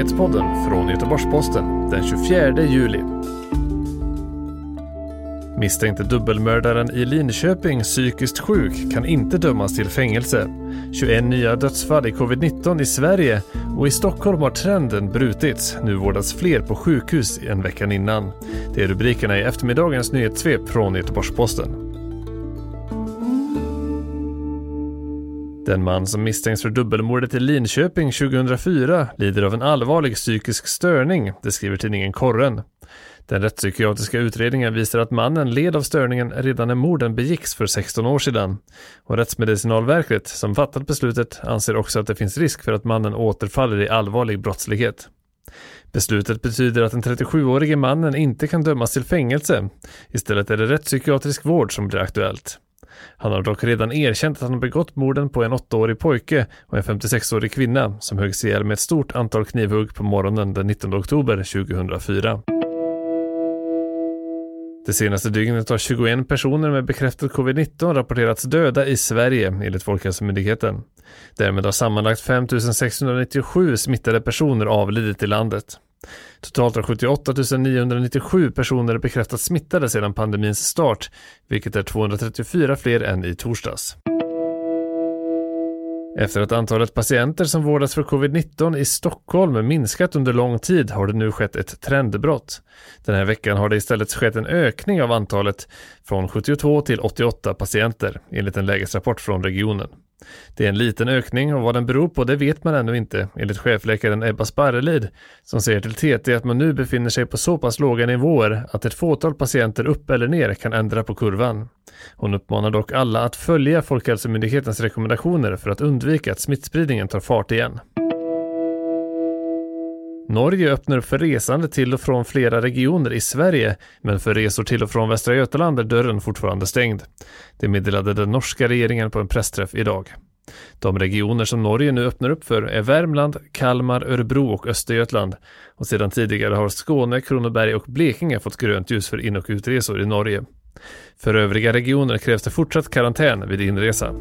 Nyhetspodden från Göteborgs-Posten den 24 juli. Misstänkte dubbelmördaren i Linköping psykiskt sjuk kan inte dömas till fängelse. 21 nya dödsfall i covid-19 i Sverige och i Stockholm har trenden brutits. Nu vårdas fler på sjukhus än veckan innan. Det är rubrikerna i eftermiddagens nyhetssvep från Göteborgs-Posten. Den man som misstänks för dubbelmordet i Linköping 2004 lider av en allvarlig psykisk störning, det skriver tidningen Korren. Den rättspsykiatriska utredningen visar att mannen led av störningen redan när morden begicks för 16 år sedan. Och Rättsmedicinalverket, som fattat beslutet, anser också att det finns risk för att mannen återfaller i allvarlig brottslighet. Beslutet betyder att den 37-årige mannen inte kan dömas till fängelse. Istället är det rättspsykiatrisk vård som blir aktuellt. Han har dock redan erkänt att han har begått morden på en 8-årig pojke och en 56-årig kvinna som höggs ihjäl med ett stort antal knivhugg på morgonen den 19 oktober 2004. Det senaste dygnet har 21 personer med bekräftad covid-19 rapporterats döda i Sverige enligt Folkhälsomyndigheten. Därmed har sammanlagt 5 697 smittade personer avlidit i landet. Totalt har 78 997 personer bekräftats smittade sedan pandemins start, vilket är 234 fler än i torsdags. Efter att antalet patienter som vårdas för covid-19 i Stockholm minskat under lång tid har det nu skett ett trendbrott. Den här veckan har det istället skett en ökning av antalet från 72 till 88 patienter enligt en lägesrapport från regionen. Det är en liten ökning och vad den beror på det vet man ännu inte, enligt chefläkaren Ebba Sparrelid, som säger till TT att man nu befinner sig på så pass låga nivåer att ett fåtal patienter upp eller ner kan ändra på kurvan. Hon uppmanar dock alla att följa Folkhälsomyndighetens rekommendationer för att undvika att smittspridningen tar fart igen. Norge öppnar upp för resande till och från flera regioner i Sverige, men för resor till och från Västra Götaland är dörren fortfarande stängd. Det meddelade den norska regeringen på en pressträff idag. De regioner som Norge nu öppnar upp för är Värmland, Kalmar, Örebro och Östergötland. Och sedan tidigare har Skåne, Kronoberg och Blekinge fått grönt ljus för in och utresor i Norge. För övriga regioner krävs det fortsatt karantän vid inresa.